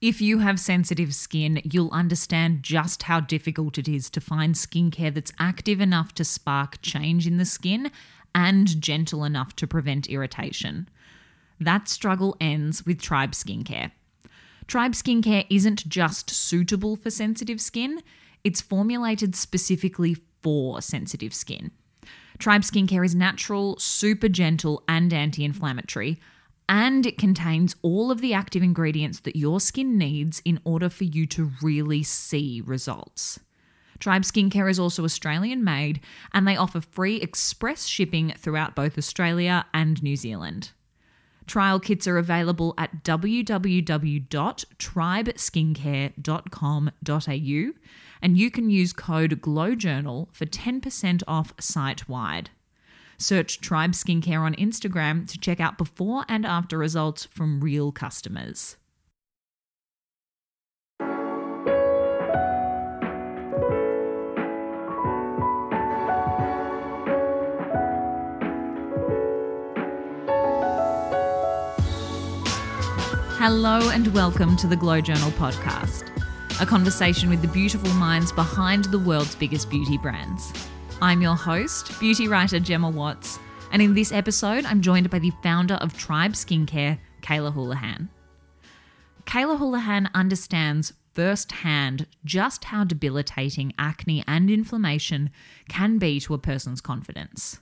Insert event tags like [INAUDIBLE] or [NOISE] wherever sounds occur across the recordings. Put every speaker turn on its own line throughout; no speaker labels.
If you have sensitive skin, you'll understand just how difficult it is to find skincare that's active enough to spark change in the skin and gentle enough to prevent irritation. That struggle ends with Tribe Skincare. Tribe Skincare isn't just suitable for sensitive skin, it's formulated specifically for sensitive skin. Tribe Skincare is natural, super gentle, and anti inflammatory and it contains all of the active ingredients that your skin needs in order for you to really see results. Tribe Skincare is also Australian made and they offer free express shipping throughout both Australia and New Zealand. Trial kits are available at www.tribeskincare.com.au and you can use code GLOWJOURNAL for 10% off site wide. Search Tribe Skincare on Instagram to check out before and after results from real customers. Hello and welcome to the Glow Journal podcast, a conversation with the beautiful minds behind the world's biggest beauty brands. I'm your host, beauty writer Gemma Watts, and in this episode, I'm joined by the founder of Tribe Skincare, Kayla Houlihan. Kayla Houlihan understands firsthand just how debilitating acne and inflammation can be to a person's confidence.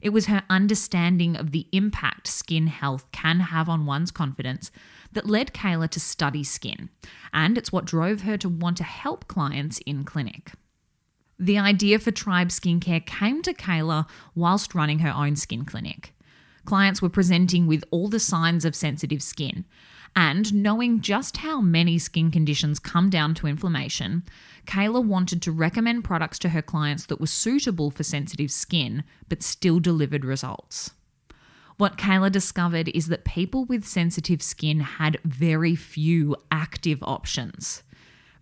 It was her understanding of the impact skin health can have on one's confidence that led Kayla to study skin, and it's what drove her to want to help clients in clinic. The idea for Tribe Skincare came to Kayla whilst running her own skin clinic. Clients were presenting with all the signs of sensitive skin, and knowing just how many skin conditions come down to inflammation, Kayla wanted to recommend products to her clients that were suitable for sensitive skin but still delivered results. What Kayla discovered is that people with sensitive skin had very few active options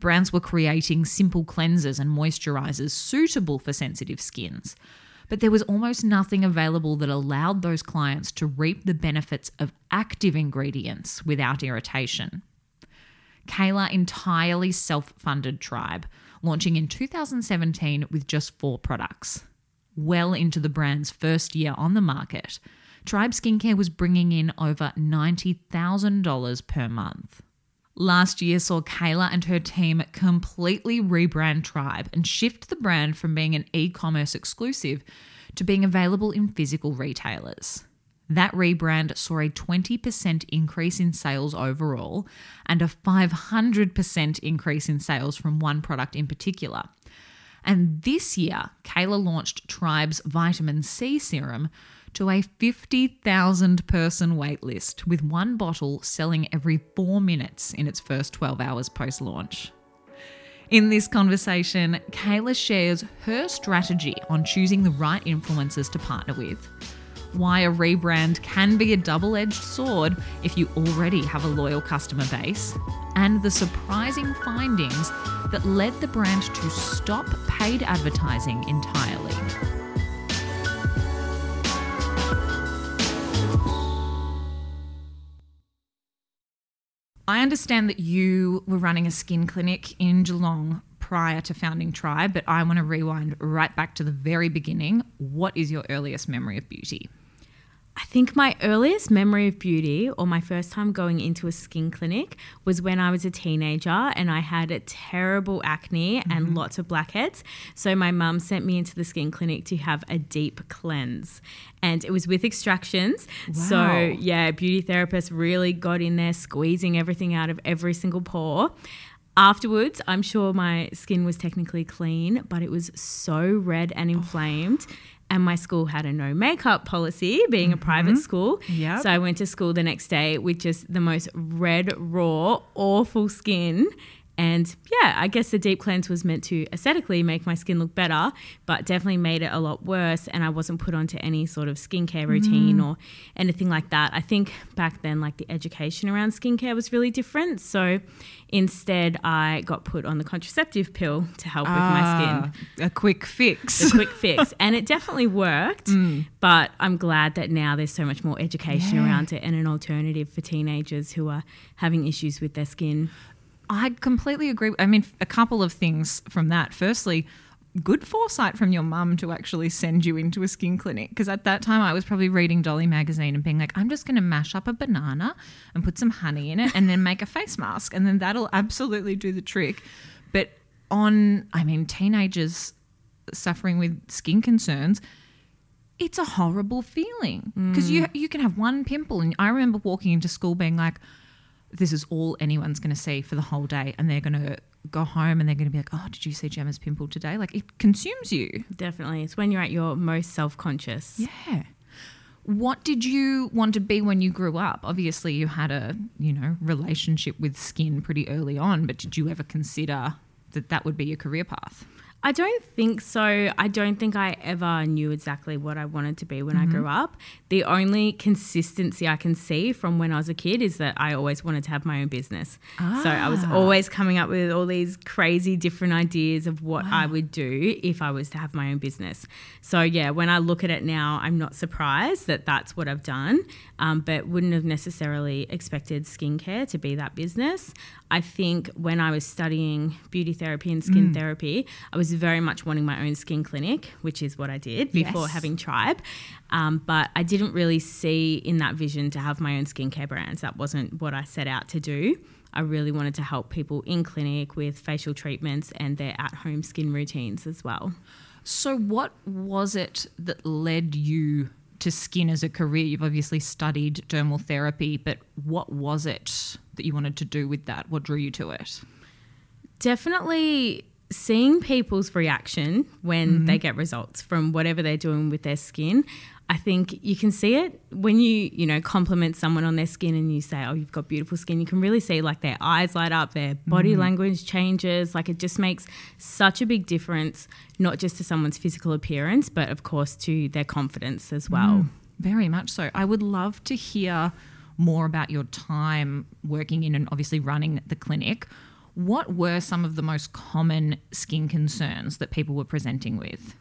brands were creating simple cleansers and moisturizers suitable for sensitive skins. But there was almost nothing available that allowed those clients to reap the benefits of active ingredients without irritation. Kayla entirely self funded Tribe, launching in 2017 with just four products. Well into the brand's first year on the market, Tribe Skincare was bringing in over $90,000 per month. Last year saw Kayla and her team completely rebrand Tribe and shift the brand from being an e commerce exclusive to being available in physical retailers. That rebrand saw a 20% increase in sales overall and a 500% increase in sales from one product in particular. And this year, Kayla launched Tribe's vitamin C serum, to a 50,000 person waitlist, with one bottle selling every four minutes in its first 12 hours post launch. In this conversation, Kayla shares her strategy on choosing the right influencers to partner with, why a rebrand can be a double edged sword if you already have a loyal customer base, and the surprising findings that led the brand to stop paid advertising entirely. I understand that you were running a skin clinic in Geelong prior to founding Tribe, but I want to rewind right back to the very beginning. What is your earliest memory of beauty?
I think my earliest memory of beauty or my first time going into a skin clinic was when I was a teenager and I had a terrible acne mm-hmm. and lots of blackheads. So my mum sent me into the skin clinic to have a deep cleanse. And it was with extractions. Wow. So, yeah, beauty therapist really got in there, squeezing everything out of every single pore. Afterwards, I'm sure my skin was technically clean, but it was so red and inflamed. Oh and my school had a no makeup policy, being mm-hmm. a private mm-hmm. school. Yep. So I went to school the next day with just the most red, raw, awful skin. And yeah, I guess the deep cleanse was meant to aesthetically make my skin look better, but definitely made it a lot worse. And I wasn't put onto any sort of skincare routine or anything like that. I think back then, like the education around skincare was really different. So instead, I got put on the contraceptive pill to help with my skin.
Ah, A quick fix.
A quick fix. And it definitely worked. But I'm glad that now there's so much more education
Yeah.
around it and an alternative for teenagers who are having issues with their skin.
I completely agree. I mean, a couple of things from that. Firstly, good foresight from your mum to actually send you into a skin clinic. Because at that time, I was probably reading Dolly magazine and being like, I'm just going to mash up a banana and put some honey in it and then make a face mask. And then that'll absolutely do the trick. But on, I mean, teenagers suffering with skin concerns, it's a horrible feeling because you mm. you can have one pimple and I remember walking into school being like this is all anyone's going to see for the whole day and they're going to go home and they're going to be like oh did you see Gemma's pimple today? Like it consumes you.
Definitely. It's when you're at your most self conscious.
yeah. What did you want to be when you grew up? Obviously you had a you know relationship with skin pretty early on but did you ever consider that that would be your career path
I don't think so. I don't think I ever knew exactly what I wanted to be when I mm-hmm. grew up. The only consistency I can see from when I was a kid is that I always wanted to have my own business. So I was ah. always coming up with all these crazy different ideas of what I would do if I was to have my own business. So yeah, when I look at it now, I'm not surprised that that's what I've done, um, but wouldn't have necessarily expected skincare to be that business. I think when I was studying beauty therapy and skin mm. therapy, I was very much wanting my own skin clinic, which is what I did before
Yes.
having Tribe. Um, but I didn't really see in that vision to have my own skincare brands. That wasn't what I set out to do. I really wanted to help people in clinic with facial treatments and their at home skin routines as well.
So, what was it that led you to skin as a career? You've obviously studied dermal therapy, but what was it that you wanted to do with that? What drew you to it?
definitely seeing people's reaction when mm-hmm. they get results from whatever they're doing with their skin. I think you can see it when you, you know, compliment someone on their skin and you say, "Oh, you've got beautiful skin." You can really see like their eyes light up, their body mm-hmm. language changes. Like it just makes such a big difference, not just to someone's physical appearance, but of course to their confidence as well.
Mm, very much so. I would love to hear more about your time working in and obviously running the clinic. What were some of the most common skin concerns that people were presenting with?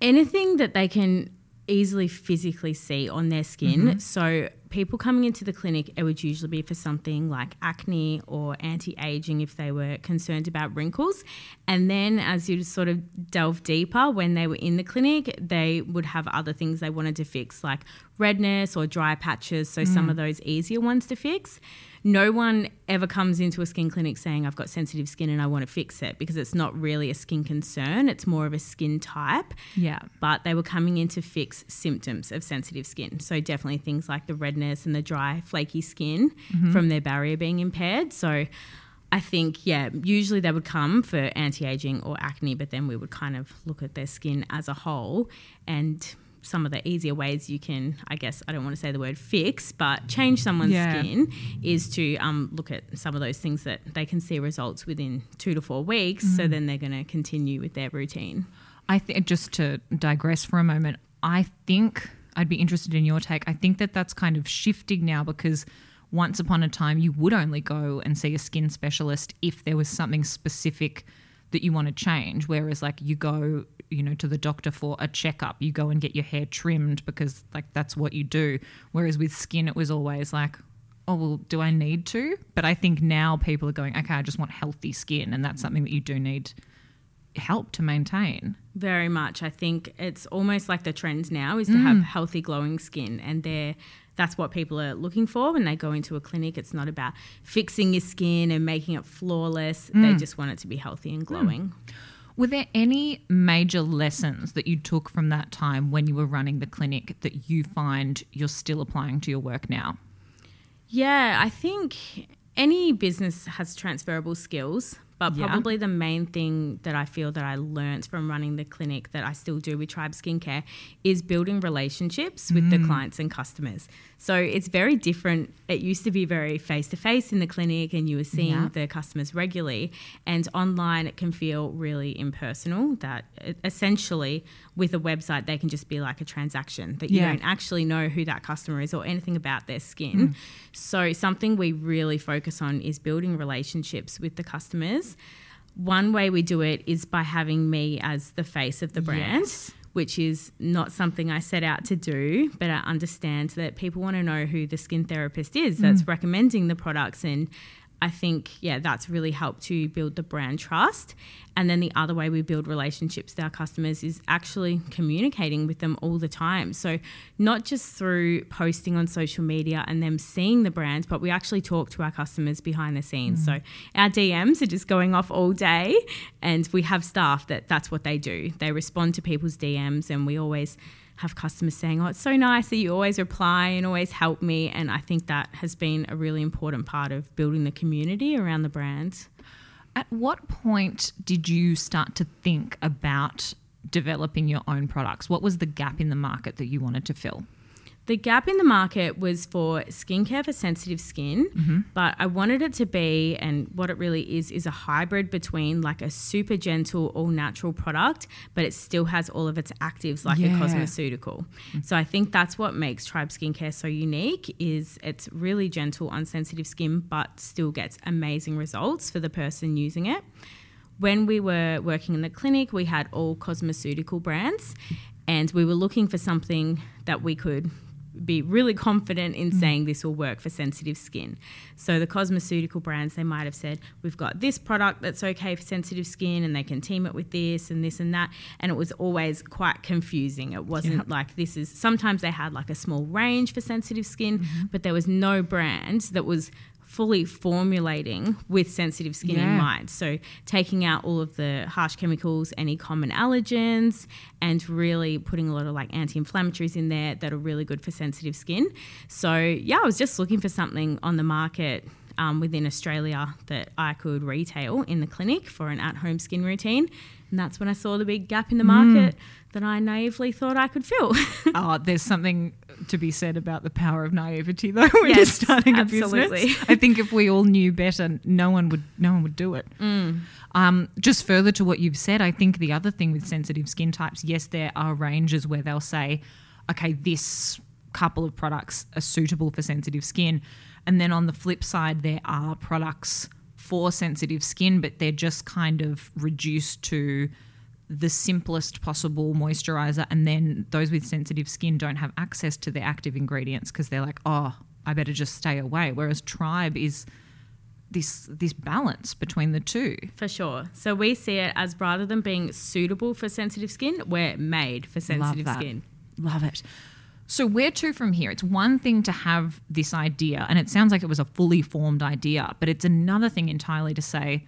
anything that they can easily physically see on their skin. Mm-hmm. So, people coming into the clinic, it would usually be for something like acne or anti aging if they were concerned about wrinkles. And then, as you sort of delve deeper, when they were in the clinic, they would have other things they wanted to fix, like redness or dry patches. So, some mm. of those easier ones to fix. No one ever comes into a skin clinic saying, I've got sensitive skin and I want to fix it because it's not really a skin concern, it's more of a skin type
Yeah.
but they were coming in to fix symptoms of sensitive skin. So definitely things like the redness and the dry, flaky skin mm-hmm. from their barrier being impaired. So I think, yeah, usually they would come for anti-aging or acne, but then we would kind of look at their skin as a whole and some of the easier ways you can, I guess, I don't want to say the word fix, but change someone's
Yeah.
skin is to um, look at some of those things that they can see results within two to four weeks. So then they're going to continue with their routine.
I think just to digress for a moment, I think I'd be interested in your take. I think that that's kind of shifting now because once upon a time you would only go and see a skin specialist if there was something specific that you want to change whereas like you go you know to the doctor for a checkup you go and get your hair trimmed because like that's what you do. Whereas with skin it was always like oh well do i need to? But i think now people are going okay i just want healthy skin and that's something that you do need help to maintain.
Very much. I think it's almost like the trend now is to have mm. healthy, glowing skin, and they're that's what people are looking for when they go into a clinic. It's not about fixing your skin and making it flawless. They mm. just want it to be healthy and glowing. Mm.
Were there any major lessons that you took from that time when you were running the clinic that you find you're still applying to your work now?
Yeah, I think any business has transferable skills, But
Yeah.
probably the main thing that I feel that I learnt from running the clinic that I still do with Tribe Skincare is building relationships with the mm. clients and customers. So it's very different. It used to be very face to face in the clinic and you were seeing
Yeah.
the customers regularly. And online, it can feel really impersonal. That essentially, with a website, they can just be like a transaction that you
Yeah.
don't actually know who that customer is or anything about their skin. Hmm. So, something we really focus on is building relationships with the customers. One way we do it is by having me as the face of the brand.
Yes.
Which is not something I set out to do, but I understand that people want to know who the skin therapist is that's mm. recommending the products. And I think, yeah, that's really helped to build the brand trust. And then the other way we build relationships with our customers is actually communicating with them all the time. So, not just through posting on social media and them seeing the brand, but we actually talk to our customers behind the scenes. Mm. So, our DMs are just going off all day, and we have staff that that's what they do. They respond to people's DMs, and we always have customers saying, Oh, it's so nice that you always reply and always help me. And I think that has been a really important part of building the community around the brand.
At what point did you start to think about developing your own products? What was the gap in the market that you wanted to fill?
The gap in the market was for skincare for sensitive skin, mm-hmm. but I wanted it to be, and what it really is, is a hybrid between like a super gentle, all natural product, but it still has all of its actives like
Yeah.
a cosmeceutical. Mm. So I think that's what makes Tribe Skincare so unique is it's really gentle on sensitive skin, but still gets amazing results for the person using it when we were working in the clinic, we had all cosmeceutical brands, and we were looking for something that we could be really confident in mm. saying this will work for sensitive skin. So the cosmeceutical brands, they might have said, we've got this product that's okay for sensitive skin and they can team it with this and this and that. And it was always quite confusing. It wasn't
Yeah.
like this is sometimes they had like a small range for sensitive skin, mm-hmm. but there was no brand that was fully formulating with sensitive skin in mind. So taking out all of the harsh chemicals, any common allergens, and really putting a lot of like anti-inflammatories in there that are really good for sensitive skin. So yeah, I was just looking for something on the market. Um, within Australia, that I could retail in the clinic for an at home skin routine. And that's when I saw the big gap in the market that I naively thought I could fill. [LAUGHS]
Oh, there's something to be said about the power of naivety, though. [LAUGHS] When you're
Yes,
starting a
absolutely.
business, [LAUGHS] I think if we all knew better, no one would. No one would do it. Um, just further to what you've said, I think the other thing with sensitive skin types, yes, there are ranges where they'll say, okay, this couple of products are suitable for sensitive skin, and then on the flip side, there are products for sensitive skin, but they're just kind of reduced to the simplest possible moisturizer and then those with sensitive skin don't have access to the active ingredients because they're like oh i better just stay away whereas tribe is this this balance between the two
For sure. So we see it as rather than being suitable for sensitive skin, we're made for sensitive
Love that.
skin.
love it so where to from here it's one thing to have this idea and it sounds like it was a fully formed idea but it's another thing entirely to say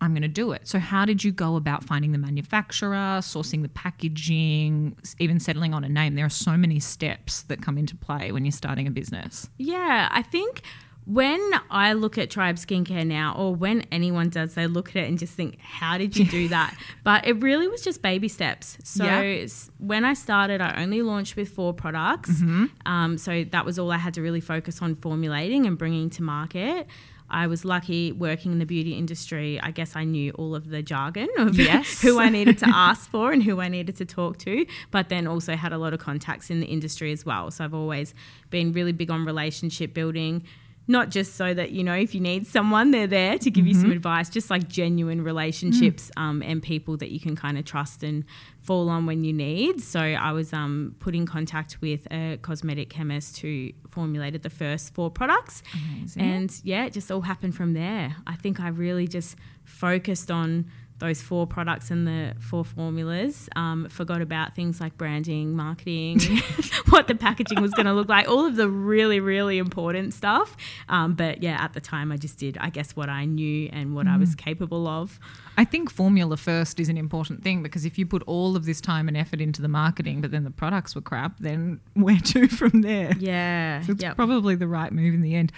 I'm going to do it. So, how did you go about finding the manufacturer, sourcing the packaging, even settling on a name? There are so many steps that come into play when you're starting a business.
Yeah, I think when I look at Tribe Skincare now, or when anyone does, they look at it and just think, how did you do [LAUGHS] that? but it really was just baby steps. So
Yeah.
when I started, I only launched with four products. Um, so that was all I had to really focus on formulating and bringing to market. I was lucky working in the beauty industry. I guess I knew all of the jargon of [LAUGHS]
Yes.
who I needed to ask for and who I needed to talk to, but then also had a lot of contacts in the industry as well. So I've always been really big on relationship building, not just so that, you know, if you need someone, they're there to give you some advice, just like genuine relationships um, and people that you can kind of trust and fall on when you need. So I was um, put in contact with a cosmetic chemist who formulated the first four products.
Amazing.
And yeah, it just all happened from there. I think I really just focused on those four products and the four formulas. Um, forgot about things like branding, marketing, [LAUGHS] [LAUGHS] what the packaging was going to look like, all of the really, really important stuff. Um, but yeah, at the time, I just did, I guess, what I knew and what I was capable of.
I think formula first is an important thing because if you put all of this time and effort into the marketing, but then the products were crap, then [LAUGHS] where to from there?
Yeah.
So it's
Yep.
probably the right move in the end.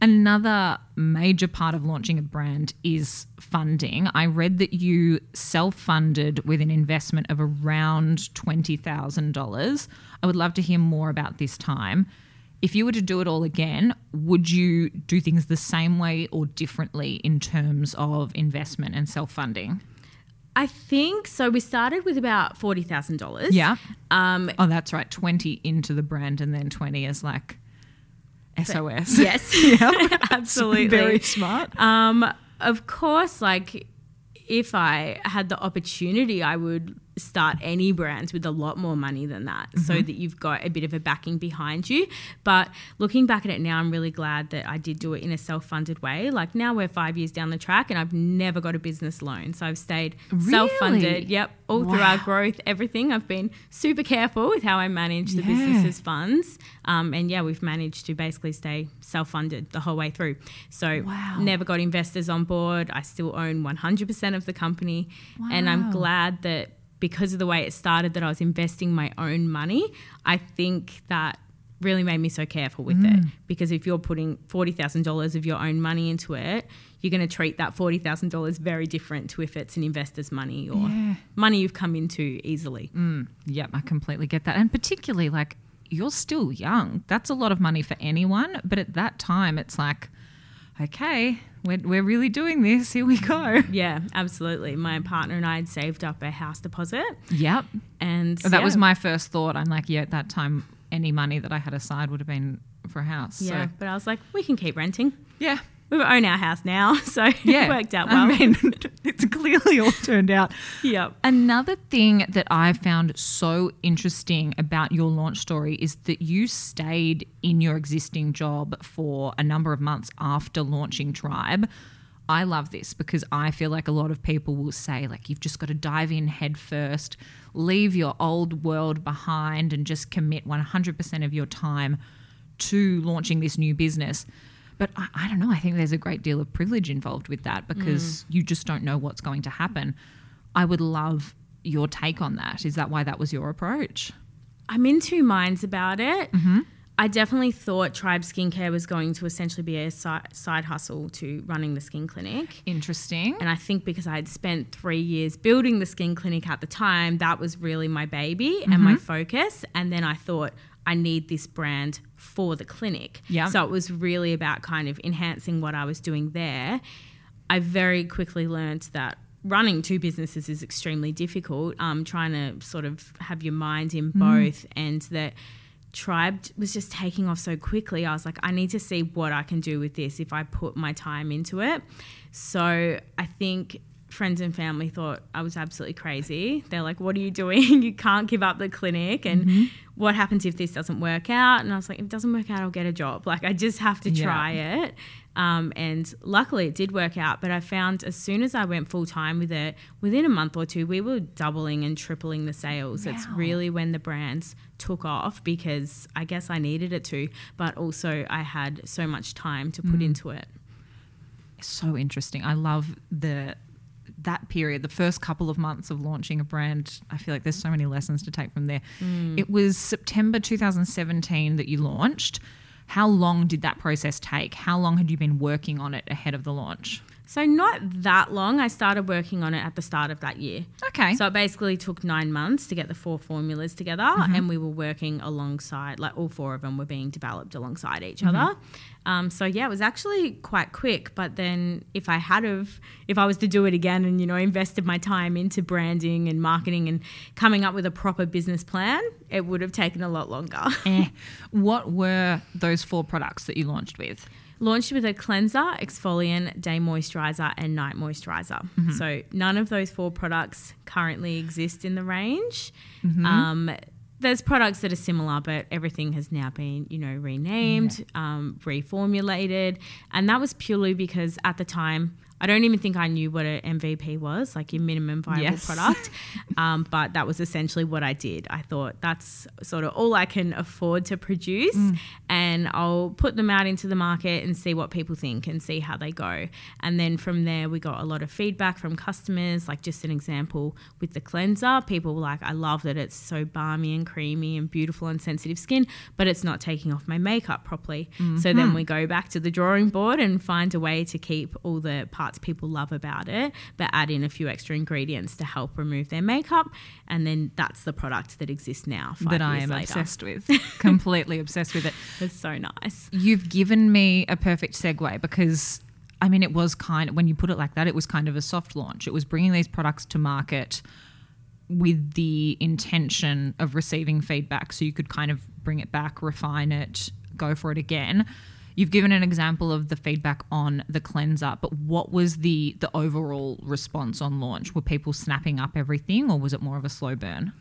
Another major part of launching a brand is funding. I read that you self funded with an investment of around $20,000. I would love to hear more about this time. If you were to do it all again, would you do things the same way or differently in terms of investment and self funding?
I think so. We started with about forty thousand dollars.
Yeah.
Um,
Oh, that's right. 20 into the brand and then 20 as like SOS. [LAUGHS]
yes.
yeah. [LAUGHS]
Absolutely.
Very smart.
Um, of course, like if I had the opportunity, I would start any brands with a lot more money than that so that you've got a bit of a backing behind you. But looking back at it now, I'm really glad that I did do it in a self funded way. Like now we're five years down the track and I've never got a business loan. So I've stayed self funded. Yep. All through our growth, everything. I've been super careful with how I manage the
Yeah.
business's funds. Um, and yeah, we've managed to basically stay self funded the whole way through. So
Wow.
never got investors on board. I still own 100% of the company. And I'm glad that because of the way it started, that I was investing my own money. I think that really made me so careful with it
Mm.
because if you're putting $40,000 of your own money into it, you're going to treat that $40,000 very different to if it's an investor's money or
Yeah.
money you've come into easily.
Yep, I completely get that. And particularly, like, you're still young. That's a lot of money for anyone. But at that time, it's like, okay, we're, we're really doing this. Here we go. [LAUGHS]
Yeah, absolutely. My partner and I had saved up a house deposit
Yep.
and oh,
That was my first thought. I'm like, yeah, at that time, any money that I had aside would have been for a house.
Yeah,
So,
but I was like, we can keep renting.
yeah.
We own our house now, [LAUGHS] so
Yeah.
it worked out well.
I mean, [LAUGHS] it's clearly all turned out.
yep.
Another thing that I found so interesting about your launch story is that you stayed in your existing job for a number of months after launching Tribe. I love this because I feel like a lot of people will say, like, you've just got to dive in head first, leave your old world behind, and just commit 100% of your time to launching this new business. But I, I don't know. I think there's a great deal of privilege involved with that because mm. you just don't know what's going to happen. I would love your take on that. Is that why that was your approach?
I'm in two minds about it. Mm-hmm. I definitely thought Tribe Skincare was going to essentially be a si- side hustle to running the skin clinic.
Interesting.
And I think because I had spent three years building the skin clinic at the time, that was really my baby and my mm-hmm. focus. And then I thought, I need this brand for the clinic.
Yeah.
So it was really about kind of enhancing what I was doing there. I very quickly learned that running two businesses is extremely difficult. Um, trying to sort of have your mind in both, and that Tribe was just taking off so quickly. I was like, I need to see what I can do with this if I put my time into it. So I think friends and family thought I was absolutely crazy. They're like, What are you doing? [LAUGHS] you can't give up the clinic. And what happens if this doesn't work out? And I was like, If it doesn't work out, I'll get a job. Like, I just have to
Yeah.
try it. Um, and luckily, it did work out. But I found as soon as I went full time with it, within a month or two, we were doubling and tripling the sales. It's really when the brands took off because I guess I needed it to, but also I had so much time to put into it.
so interesting. I love the that period, the first couple of months of launching a brand. I feel like there's so many lessons to take from there. Mm. It was September 2017 that you launched. How long did that process take? How long had you been working on it ahead of the launch?
So, not that long. I started working on it at the start of that year.
Okay.
So, it basically took nine months to get the four formulas together, and we were working alongside, like all four of them were being developed alongside each other. Um, so, yeah, it was actually quite quick. But then, if I had of, if I was to do it again and, you know, invested my time into branding and marketing and coming up with a proper business plan, it would have taken a lot longer.
Eh. What were those four products that you launched with?
Launched with a cleanser, exfoliant, day moisturizer, and night moisturizer. So none of those four products currently exist in the range. Um, there's products that are similar, but everything has now been, you know, renamed, um, reformulated, and that was purely because at the time. I don't even think I knew what an MVP was, like your minimum viable
Yes.
product. Um, but that was essentially what I did. I thought that's sort of all I can afford to produce, and I'll put them out into the market and see what people think and see how they go. And then from there, we got a lot of feedback from customers. Like just an example with the cleanser, people were like, "I love that it's so balmy and creamy and beautiful on sensitive skin, but it's not taking off my makeup properly. So
Mm-hmm.
then we go back to the drawing board and find a way to keep all the parts people love about it, but add in a few extra ingredients to help remove their makeup. And then that's the product that exists now.
That I am
later.
obsessed with, [LAUGHS] completely obsessed with it.
It's so nice.
You've given me a perfect segue because I mean, it was kind of, when you put it like that, it was kind of a soft launch. It was bringing these products to market with the intention of receiving feedback so you could kind of bring it back, refine it, go for it again. You've given an example of the feedback on the cleanser, but what was the the overall response on launch? Were people snapping up everything or was it more of a slow burn?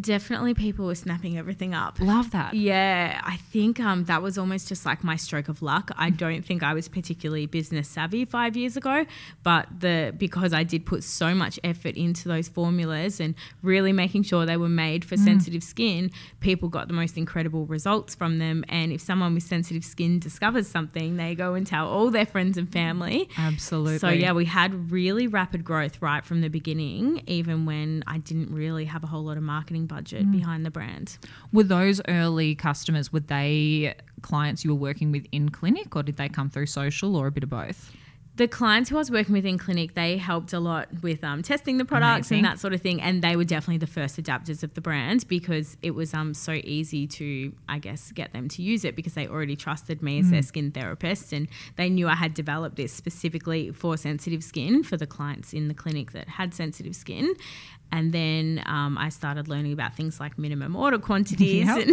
Definitely people were snapping everything up.
Love that.
Yeah, I think um, that was almost just like my stroke of luck. I don't think I was particularly business savvy five years ago, but the because I did put so much effort into those formulas and really making sure they were made for sensitive skin, people got the most incredible results from them. And if someone with sensitive skin discovers something, they go and tell all their friends and family.
Absolutely.
So yeah, we had really rapid growth right from the beginning, even when I didn't really have a whole lot of marketing budget behind the brand.
Were those early customers, were they clients you were working with in clinic or did they come through social or a bit of both?
The clients who I was working with in clinic, they helped a lot with um, testing the products
Amazing.
and that sort of thing. And they were definitely the first adapters of the brand because it was um, so easy to, I guess, get them to use it because they already trusted me as their skin therapist and they knew I had developed this specifically for sensitive skin for the clients in the clinic that had sensitive skin. And then um, I started learning about things like minimum order quantities
Yep.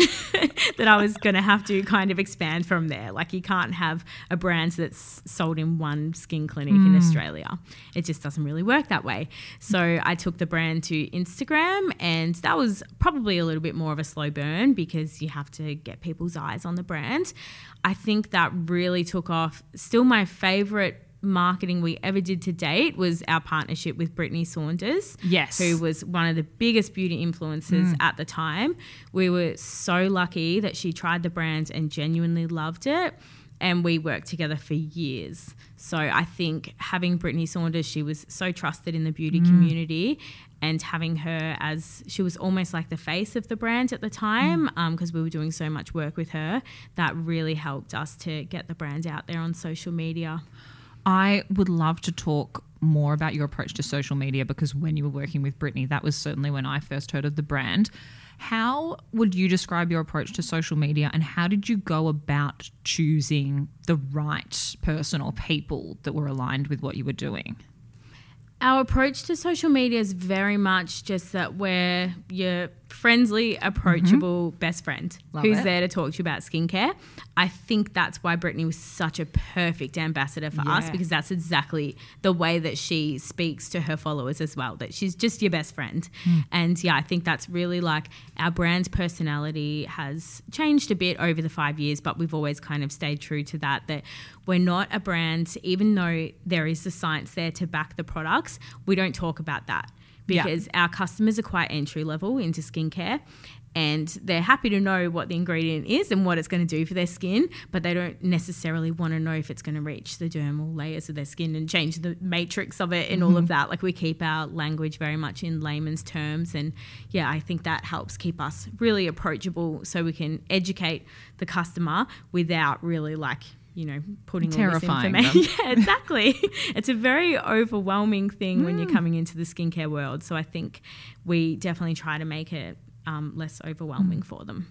[LAUGHS]
that I was going to have to kind of expand from there. Like you can't have a brand that's sold in one skin clinic in Australia. It just doesn't really work that way. So I took the brand to Instagram and that was probably a little bit more of a slow burn because you have to get people's eyes on the brand. I think that really took off. Still my favorite marketing we ever did to date was our partnership with Brittany Saunders
Yes.
who was one of the biggest beauty influencers mm. at the time. We were so lucky that she tried the brand and genuinely loved it. And we worked together for years. So I think having Brittany Saunders, she was so trusted in the beauty mm. community. And having her as she was almost like the face of the brand at the time, mm. um, because we were doing so much work with her, that really helped us to get the brand out there on social media.
I would love to talk more about your approach to social media because when you were working with Brittany, that was certainly when I first heard of the brand. How would you describe your approach to social media and how did you go about choosing the right person or people that were aligned with what you were doing?
Our approach to social media is very much just that we're friendly, approachable best friend
Mm-hmm. Love
who's
it.
there to talk to you about skincare. I think that's why Brittany was such a perfect ambassador for us because that's exactly the way that she speaks to her followers as well. That she's just your best friend.
Hmm.
And yeah, I think that's really like our brand's personality has changed a bit over the five years, but we've always kind of stayed true to that. That we're not a brand, even though there is the science there to back the products, we don't talk about that
Yeah.
because our customers are quite entry level into skincare and they're happy to know what the ingredient is and what it's going to do for their skin, but they don't necessarily want to know if it's going to reach the dermal layers of their skin and change the matrix of it and all of mm-hmm. that. Like we keep our language very much in layman's terms. And yeah, I think that helps keep us really approachable so we can educate the customer without really like, you know, putting
Terrifying
all this information. [LAUGHS] yeah, exactly. [LAUGHS] it's a very overwhelming thing when you're mm. coming into the skincare world. So I think we definitely try to make it um, less overwhelming mm. for them.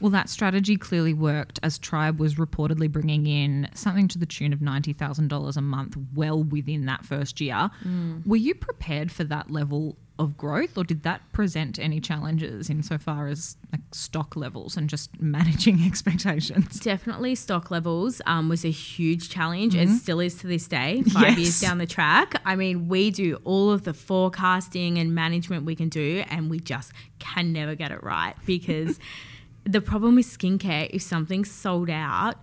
Well, that strategy clearly worked as Tribe was reportedly bringing in something to the tune of $90,000 a month well within that first year. Mm. Were you prepared for that level of growth or did that present any challenges insofar as like stock levels and just managing [LAUGHS] expectations?
Definitely, stock levels um, was a huge challenge. and still is to this day, five
Yes.
years down the track. I mean, we do all of the forecasting and management we can do, and we just can never get it right because [LAUGHS] the problem with skincare, if something's sold out,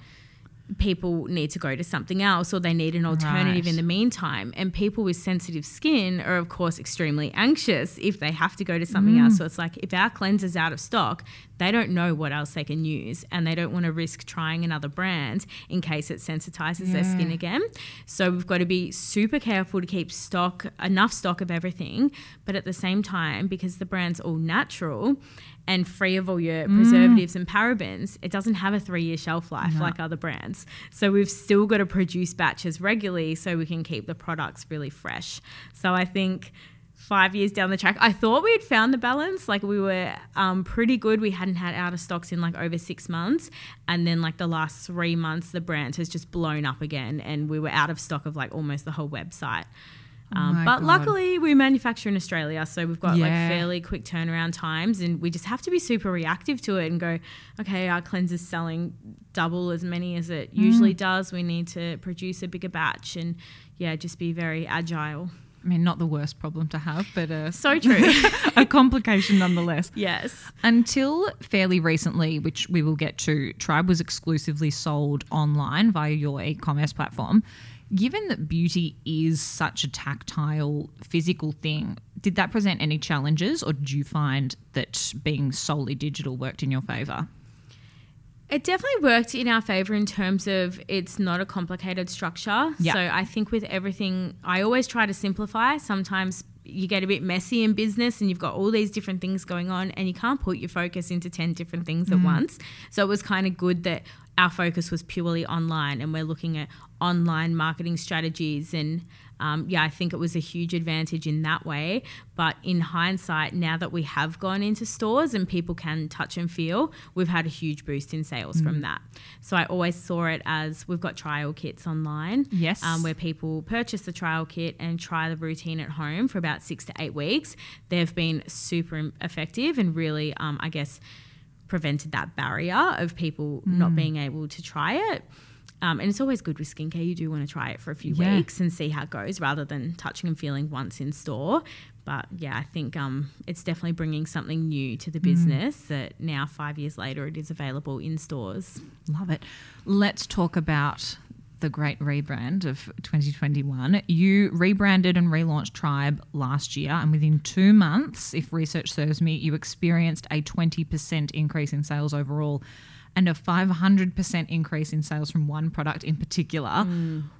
people need to go to something else or they need an alternative
Right.
in the meantime. And people with sensitive skin are, of course, extremely anxious if they have to go to something else. Mm. So it's like if our cleanser's out of stock, they don't know what else they can use and they don't want to risk trying another brand in case it sensitizes their skin again. So we've got to be super careful to keep stock, enough stock of everything. But at the same time, because the brand's all natural, and free of all your mm. preservatives and parabens, it doesn't have a three year shelf life like other brands. So we've still got to produce batches regularly so we can keep the products really fresh. So I think five years down the track, I thought we had found the balance. Like we were um, pretty good. We hadn't had out of stocks in like over six months. And then like the last three months, the brand has just blown up again. And we were out of stock of like almost the whole website. Um,
my
but
God.
luckily, we manufacture in Australia, so we've got
Yeah.
like fairly quick turnaround times, and we just have to be super reactive to it and go, okay, our cleanser's selling double as many as it usually does. We need to produce a bigger batch, and yeah, just be very agile.
I mean, not the worst problem to have, but a,
So true. [LAUGHS]
a complication nonetheless.
yes.
Until fairly recently, which we will get to, Tribe was exclusively sold online via your e commerce platform. Given that beauty is such a tactile, physical thing, did that present any challenges, or did you find that being solely digital worked in your favour?
It definitely worked in our favor in terms of it's not a complicated structure.
Yeah.
So I think with everything, I always try to simplify. Sometimes you get a bit messy in business and you've got all these different things going on and you can't put your focus into 10 different things at mm. once. So it was kind of good that our focus was purely online and we're looking at online marketing strategies and um, yeah, I think it was a huge advantage in that way. But in hindsight, now that we have gone into stores and people can touch and feel, we've had a huge boost in sales from that. So I always saw it as we've got trial kits online.
Yes.
Um, where people purchase the trial kit and try the routine at home for about six to eight weeks. They've been super effective and really, um, I guess, prevented that barrier of people not being able to try it. Um, and it's always good with skincare. You do want to try it for a few
Yeah.
weeks and see how it goes rather than touching and feeling once in store. But yeah, I think um, it's definitely bringing something new to the business that now, five years later, it is available in stores.
Love it. Let's talk about the great rebrand of 2021. You rebranded and relaunched Tribe last year, and within two months, if research serves me, you experienced a 20% increase in sales overall and a 500% increase in sales from one product in particular.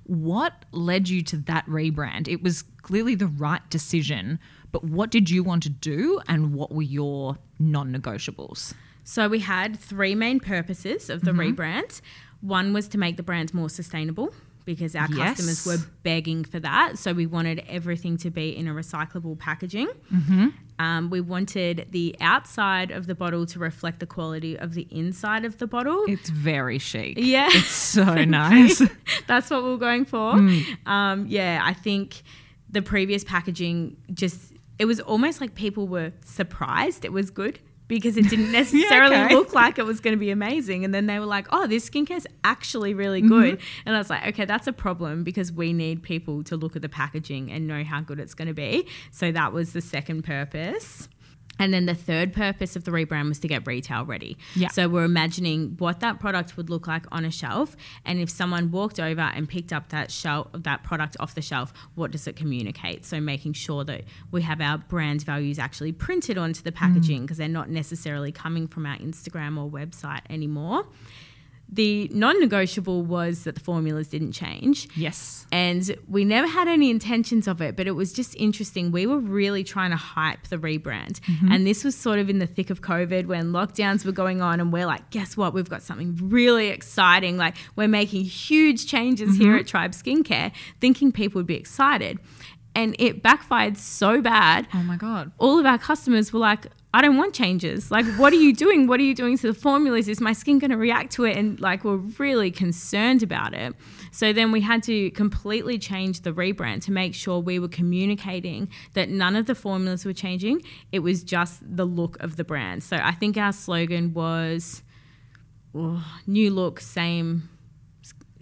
What led you to that rebrand? It was clearly the right decision, but what did you want to do, and what were your non negotiables?
So we had three main purposes of the
Mm-hmm.
rebrand. One was to make the brand more sustainable because our
Yes.
customers were begging for that. So we wanted everything to be in a recyclable packaging.
Mm-hmm.
Um, we wanted the outside of the bottle to reflect the quality of the inside of the bottle.
It's very chic.
yeah.
It's so [LAUGHS] nice. [LAUGHS]
That's what we're going for.
Mm.
Um, yeah, I think the previous packaging just, it was almost like people were surprised it was good because it didn't [LAUGHS] necessarily
okay.
look like it was going to be amazing. And then they were like, oh, this skincare is actually really
Mm-hmm.
good. And I was like, okay, that's a problem because we need people to look at the packaging and know how good it's going to be. So that was the second purpose. And then the third purpose of the rebrand was to get retail ready.
Yeah.
So we're imagining what that product would look like on a shelf, and if someone walked over and picked up that shelf, that product off the shelf, what does it communicate? So making sure that we have our brand values actually printed onto the mm. packaging because they're not necessarily coming from our Instagram or website anymore. The non-negotiable was that the formulas didn't change.
yes.
And we never had any intentions of it, but it was just interesting. We were really trying to hype the rebrand. Mm-hmm. And this was sort of in the thick of COVID when lockdowns were going on. And we're like, guess what? We've got something really exciting. Like, we're making huge changes mm-hmm. here at Tribe Skincare, thinking people would be excited. And it backfired so bad
Oh my God.
all of our customers were like, I don't want changes. Like, what are you doing? What are you doing to the formulas? Is my skin going to react to it? And like, we're really concerned about it. So then we had to completely change the rebrand to make sure we were communicating that none of the formulas were changing. It was just the look of the brand. So I think our slogan was oh, new look, same.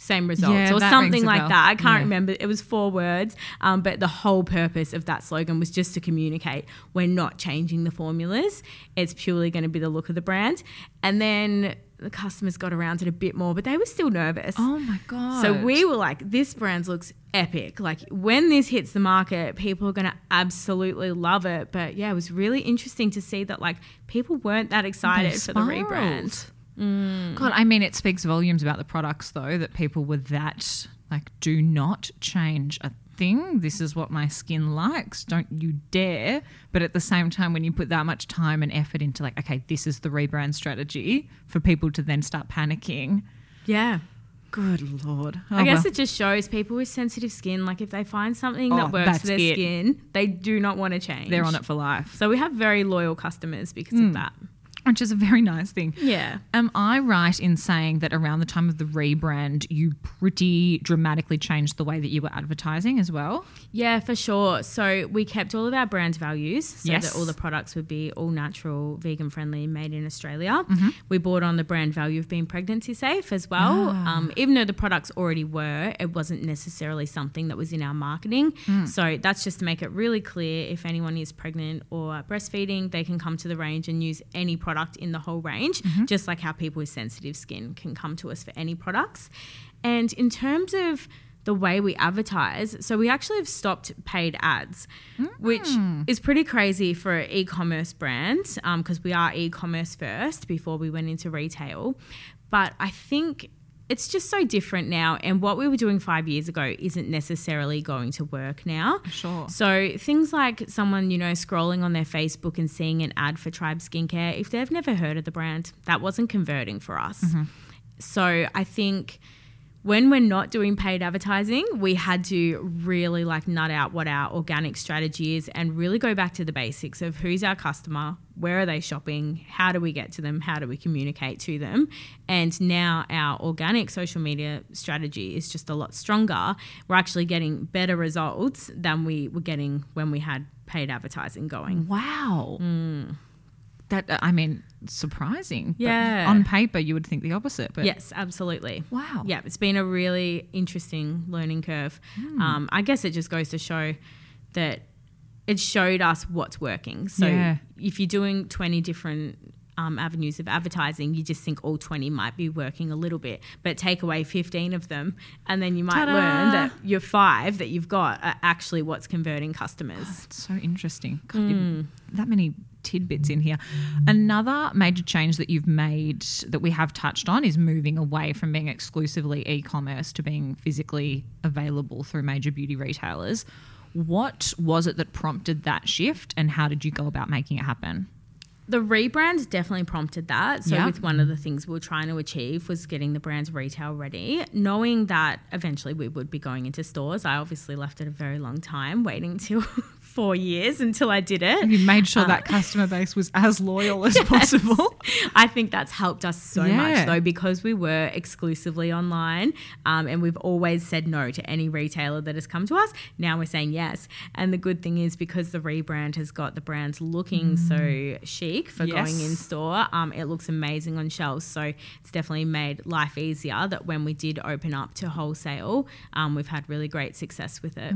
Same results,
Yeah,
or something like that. I can't
Yeah.
remember. It was four words, um, but the whole purpose of that slogan was just to communicate we're not changing the formulas. It's purely going to be the look of the brand. And then the customers got around it a bit more, but they were still nervous.
Oh my God.
So we were like, this brand looks epic. Like when this hits the market, people are going to absolutely love it. But yeah, it was really interesting to see that like people weren't that excited for the rebrand.
God, I mean, it speaks volumes about the products, though, that people were that like, do not change a thing. This is what my skin likes. Don't you dare. But at the same time, when you put that much time and effort into, like, okay, this is the rebrand strategy for people to then start panicking.
Yeah.
Good Lord.
I
Oh,
guess
well.
it just shows people with sensitive skin, like if they find something
Oh,
that works for their
it.
skin, they do not want to change.
they're on it for life,
So we have very loyal customers because
Hmm.
of that.
Which is a very nice thing.
Yeah.
Am I right in saying that around the time of the rebrand, you pretty dramatically changed the way that you were advertising as well?
Yeah, for sure. So we kept all of our brand values so
Yes.
that all the products would be all natural, vegan friendly, made in Australia.
Mm-hmm.
We bought on the brand value of being pregnancy safe as well.
Ah.
Um, even though the products already were, it wasn't necessarily something that was in our marketing.
Mm.
So that's just to make it really clear if anyone is pregnant or breastfeeding, they can come to the range and use any product in the whole range,
Mm-hmm.
just like how people with sensitive skin can come to us for any products. And in terms of the way we advertise, so we actually have stopped paid ads, which is pretty crazy for an e-commerce brand because we are e-commerce first before we went into retail. But I think it's just so different now, and what we were doing five years ago isn't necessarily going to work now.
Sure.
So things like someone, you know, scrolling on their Facebook and seeing an ad for Tribe Skincare, if they've never heard of the brand, that wasn't converting for us. Mm-hmm. So I think when we're not doing paid advertising, we had to really like nut out what our organic strategy is and really go back to the basics of who's our customer, where are they shopping, how do we get to them, how do we communicate to them. And now our organic social media strategy is just a lot stronger. We're actually getting better results than we were getting when we had paid advertising going.
Wow. Mm. That, uh, I mean, surprising. But
Yeah.
on paper, you would think the opposite. But
Yes, absolutely.
Wow.
Yeah, it's been a really interesting learning curve. Um, I guess it just goes to show that it showed us what's working. So
Yeah.
if you're doing 20 different um, avenues of advertising, you just think all 20 might be working a little bit, but take away 15 of them, and then you might
Ta-da!
learn that your five that you've got are actually what's converting customers.
It's so interesting. God, you've- that many tidbits in here. Another major change that you've made that we have touched on is moving away from being exclusively e commerce to being physically available through major beauty retailers. What was it that prompted that shift, and how did you go about making it happen?
The rebrand definitely prompted that. So,
Yeah.
with one of the things we were trying to achieve was getting the brand's retail ready, knowing that eventually we would be going into stores. I obviously left it a very long time, waiting [LAUGHS] till four years until I did it.
You made sure that customer base was as loyal [LAUGHS] as possible.
I think that's helped us so
Yeah.
much though because we were exclusively online um, and we've always said no to any retailer that has come to us. Now we're saying yes. And the good thing is because the rebrand has got the brands looking so chic for going in store, um, it looks amazing on shelves. So it's definitely made life easier that when we did open up to wholesale, um, we've had really great success with it.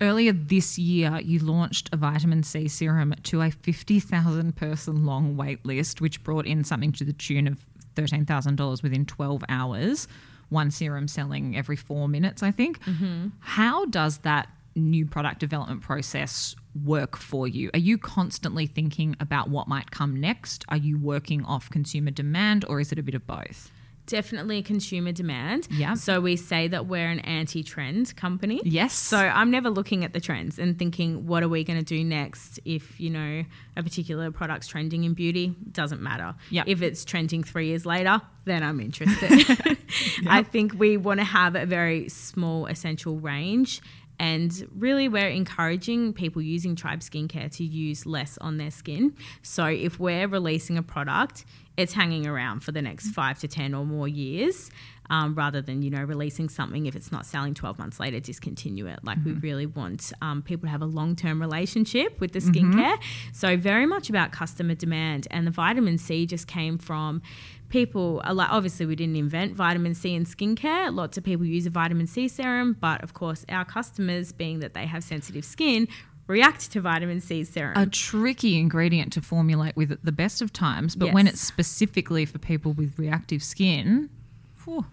Earlier this year, you launched a vitamin C serum to a 50,000 person long wait list, which brought in something to the tune of $13,000 within 12 hours. One serum selling every four minutes, I think. Mm-hmm. How does that new product development process work for you? Are you constantly thinking about what might come next? Are you working off consumer demand, or is it a bit of both?
Definitely consumer demand.
Yeah.
So we say that we're an anti trend company.
Yes.
So I'm never looking at the trends and thinking, what are we going to do next? If you know a particular product's trending in beauty, doesn't matter.
Yep.
If it's trending three years later, then I'm interested. [LAUGHS] I think we want to have a very small essential range. And really, we're encouraging people using Tribe Skincare to use less on their skin. So, if we're releasing a product, it's hanging around for the next five to 10 or more years um, rather than, you know, releasing something if it's not selling 12 months later, discontinue it. Like, we really want um, people to have a long term relationship with the skincare. So, very much about customer demand. And the vitamin C just came from people a lot obviously we didn't invent vitamin C in skincare. Lots of people use a vitamin C serum but of course our customers being that they have sensitive skin react to vitamin C serum.
A tricky ingredient to formulate with at the best of times, but when it's specifically for people with reactive skin, phew,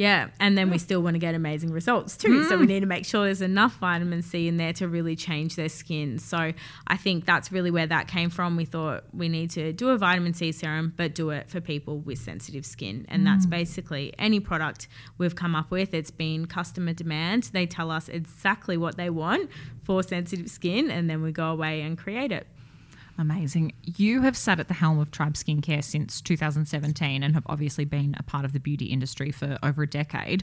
Yeah, and then we still want to get amazing results too. So
Mm.
we need to make sure there's enough vitamin C in there to really change their skin. So I think that's really where that came from. We thought we need to do a vitamin C serum, but do it for people with sensitive skin. And that's
Mm.
basically any product we've come up with. It's been customer demand. They tell us exactly what they want for sensitive skin, and then we go away and create it.
Amazing. You have sat at the helm of Tribe Skincare since 2017 and have obviously been a part of the beauty industry for over a decade.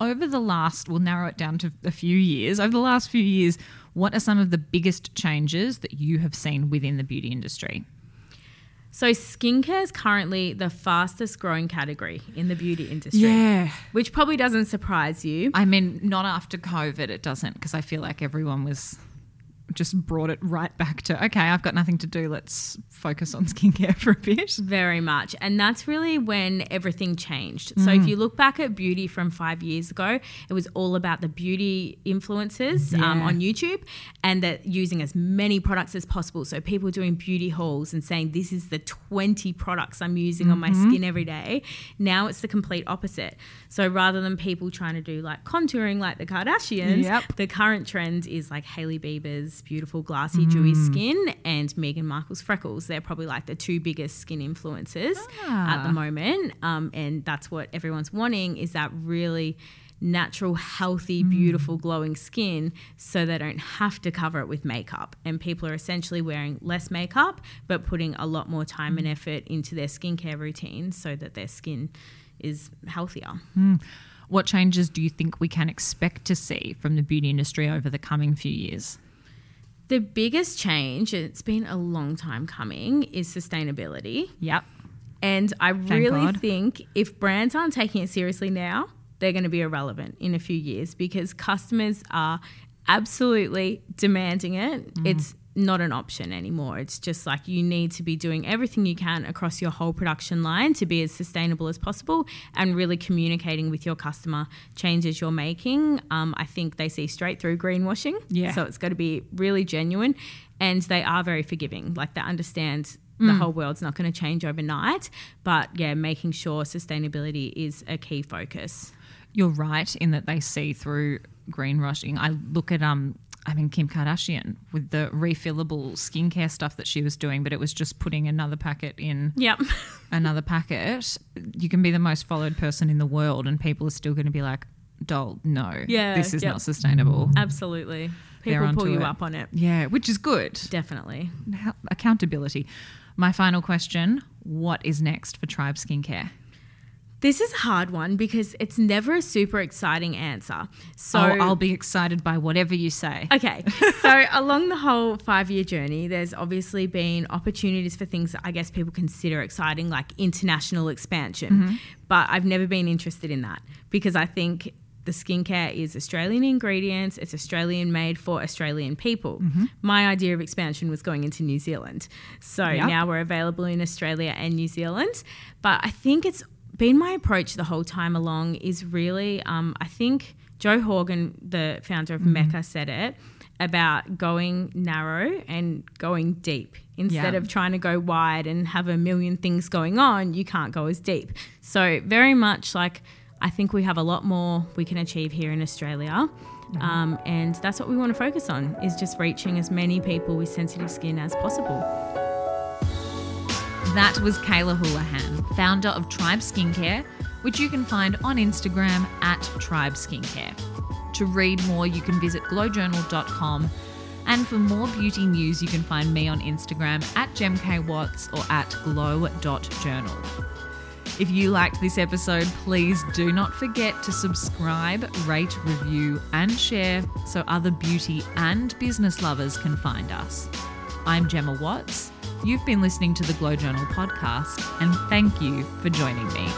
Over the last, we'll narrow it down to a few years. Over the last few years, what are some of the biggest changes that you have seen within the beauty industry?
So skincare is currently the fastest growing category in the beauty industry.
Yeah.
Which probably doesn't surprise you.
I mean, not after COVID, it doesn't, because I feel like everyone was just brought it right back to, okay, I've got nothing to do. Let's focus on skincare [LAUGHS] for a bit.
Very much. And that's really when everything changed. So if you look back at beauty from five years ago, it was all about the beauty influencers um, on YouTube and that using as many products as possible. So people doing beauty hauls and saying, this is the 20 products I'm using on my skin every day. Now it's the complete opposite. So rather than people trying to do like contouring like the Kardashians,
Yep.
the current trend is like Hailey Bieber's beautiful, glassy, dewy skin and Meghan Markle's freckles. They're probably like the two biggest skin influencers at the
Ah.
moment. Um, and that's what everyone's wanting is that really natural, healthy, beautiful, glowing skin so they don't have to cover it with makeup. And people are essentially wearing less makeup but putting a lot more time and effort into their skincare routine so that their skin is healthier.
What changes do you think we can expect to see from the beauty industry over the coming few years?
The biggest change, and it's been a long time coming, is sustainability.
Yep.
And I really
God.
think if brands aren't taking it seriously now, they're going to be irrelevant in a few years because customers are absolutely demanding it. Mm-hmm. It's not an option anymore. It's just like you need to be doing everything you can across your whole production line to be as sustainable as possible and really communicating with your customer changes you're making. Um, I think they see straight through greenwashing.
Yeah.
So it's got to be really genuine and they are very forgiving. Like they understand the whole world's not going to change overnight, but yeah, making sure sustainability is a key focus.
You're right in that they see through greenwashing. I look at um I mean Kim Kardashian with the refillable skincare stuff that she was doing, but it was just putting another packet in
Yep. [LAUGHS]
another packet. You can be the most followed person in the world and people are still going to be like, "Doll, no.
Yeah,
This is
yep.
not sustainable."
Absolutely. People pull you
it.
up on it.
Yeah, which is good.
Definitely.
Accountability. My final question, what is next for Tribe Skincare?
This is a hard one because it's never a super exciting answer. So
oh, I'll be excited by whatever you say.
Okay. so [LAUGHS] along the whole five year journey, there's obviously been opportunities for things that I guess people consider exciting, like international expansion. Mm-hmm. But I've never been interested in that because I think the skincare is Australian ingredients, it's Australian made for Australian people. Mm-hmm. My idea of expansion was going into New Zealand. So
Yep.
now we're available in Australia and New Zealand. But I think it's been my approach the whole time along is really, um, I think Jo Horgan, the founder of Mecca, said it about going narrow and going deep. Instead
Yeah.
of trying to go wide and have a million things going on, you can't go as deep. So, very much like I think we have a lot more we can achieve here in Australia. Um, and that's what we want to focus on is just reaching as many people with sensitive skin as possible.
That was Kayla Houlihan, founder of Tribe Skincare, which you can find on Instagram at Tribe Skincare. To read more, you can visit glowjournal.com. And for more beauty news, you can find me on Instagram at gemkwatts or at glow.journal. If you liked this episode, please do not forget to subscribe, rate, review, and share so other beauty and business lovers can find us. I'm Gemma Watts. You've been listening to the Glow Journal podcast, and thank you for joining me.